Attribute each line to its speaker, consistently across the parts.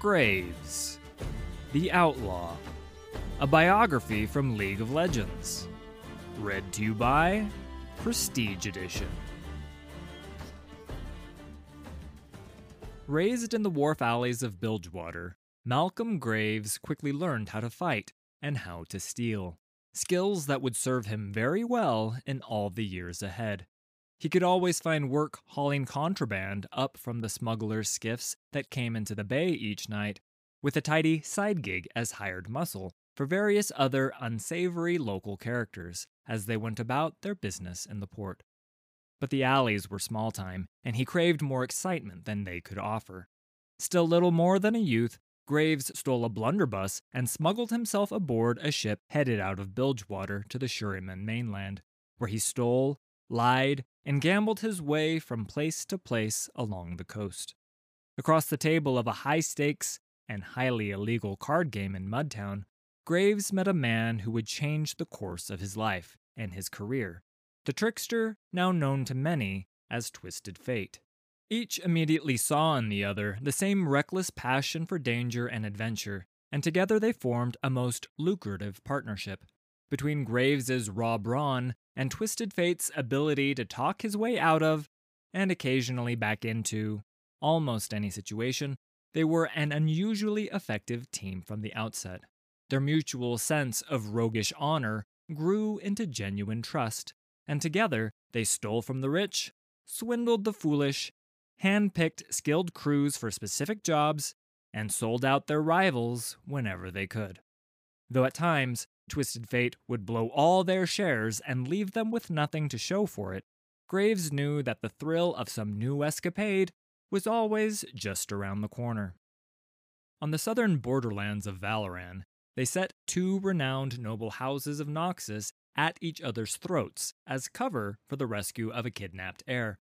Speaker 1: Graves, The Outlaw, a biography from League of Legends. Read to you by Prestige Edition. Raised in the wharf alleys of Bilgewater, Malcolm Graves quickly learned how to fight and how to steal, skills that would serve him very well in all the years ahead. He could always find work hauling contraband up from the smugglers' skiffs that came into the bay each night, with a tidy side gig as hired muscle for various other unsavory local characters as they went about their business in the port. But the alleys were small time, and he craved more excitement than they could offer. Still little more than a youth, Graves stole a blunderbuss and smuggled himself aboard a ship headed out of Bilgewater to the Shuriman mainland, where he stole, lied, and gambled his way from place to place along the coast. Across the table of a high stakes and highly illegal card game in Mudtown, Graves met a man who would change the course of his life and his career, the trickster now known to many as Twisted Fate. Each immediately saw in the other the same reckless passion for danger and adventure, and together they formed a most lucrative partnership. Between Graves's raw brawn and Twisted Fate's ability to talk his way out of, and occasionally back into, almost any situation, they were an unusually effective team from the outset. Their mutual sense of roguish honor grew into genuine trust, and together they stole from the rich, swindled the foolish, handpicked skilled crews for specific jobs, and sold out their rivals whenever they could. Though at times, Twisted Fate would blow all their shares and leave them with nothing to show for it, Graves knew that the thrill of some new escapade was always just around the corner. On the southern borderlands of Valoran, they set two renowned noble houses of Noxus at each other's throats as cover for the rescue of a kidnapped heir.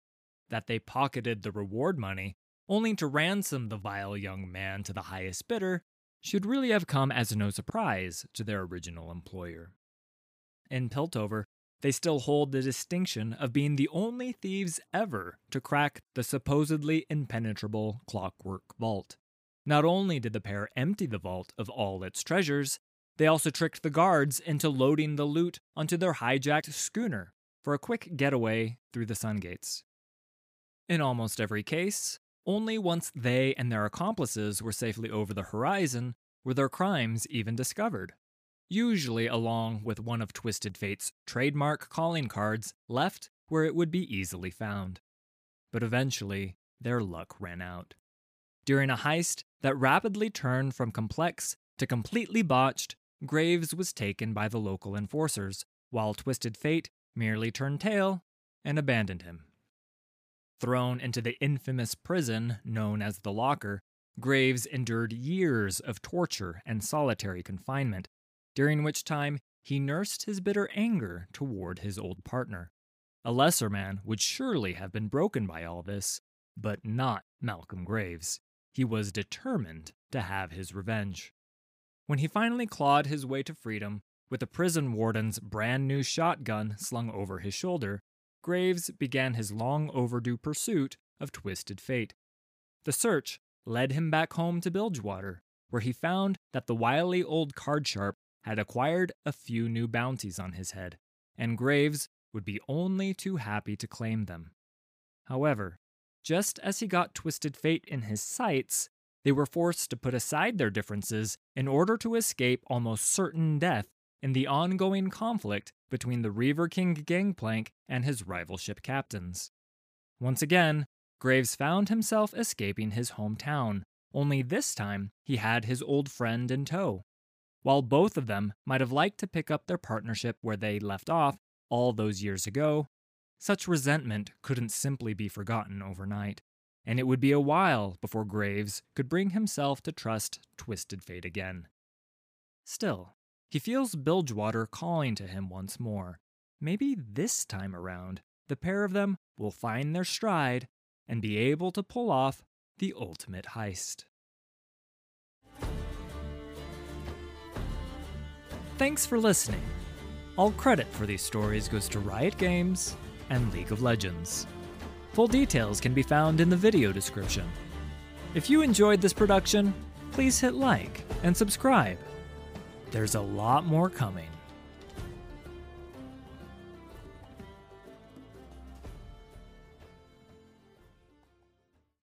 Speaker 1: That they pocketed the reward money, only to ransom the vile young man to the highest bidder, should really have come as no surprise to their original employer. In Piltover, they still hold the distinction of being the only thieves ever to crack the supposedly impenetrable clockwork vault. Not only did the pair empty the vault of all its treasures, they also tricked the guards into loading the loot onto their hijacked schooner for a quick getaway through the sun gates. In almost every case, only once they and their accomplices were safely over the horizon were their crimes even discovered usually along with one of Twisted Fate's trademark calling cards left where it would be easily found. But eventually, their luck ran out. During a heist that rapidly turned from complex to completely botched, Graves was taken by the local enforcers, while Twisted Fate merely turned tail and abandoned him. Thrown into the infamous prison known as the Locker, Graves endured years of torture and solitary confinement during which time he nursed his bitter anger toward his old partner. A lesser man would surely have been broken by all this, but not Malcolm Graves. He was determined to have his revenge. When he finally clawed his way to freedom, with the prison warden's brand new shotgun slung over his shoulder, Graves began his long overdue pursuit of Twisted Fate. The search led him back home to Bilgewater, where he found that the wily old card sharp had acquired a few new bounties on his head, and Graves would be only too happy to claim them. However, just as he got Twisted Fate in his sights, they were forced to put aside their differences in order to escape almost certain death in the ongoing conflict between the Reaver King gangplank and his rival ship captains. Once again, Graves found himself escaping his hometown, only this time he had his old friend in tow. While both of them might have liked to pick up their partnership where they left off all those years ago, such resentment couldn't simply be forgotten overnight, and it would be a while before Graves could bring himself to trust Twisted Fate again. Still, he feels Bilgewater calling to him once more. Maybe this time around, the pair of them will find their stride and be able to pull off the ultimate heist. Thanks for listening. All credit for these stories goes to Riot Games and League of Legends. Full details can be found in the video description. If you enjoyed this production, please hit like and subscribe. There's a lot more coming.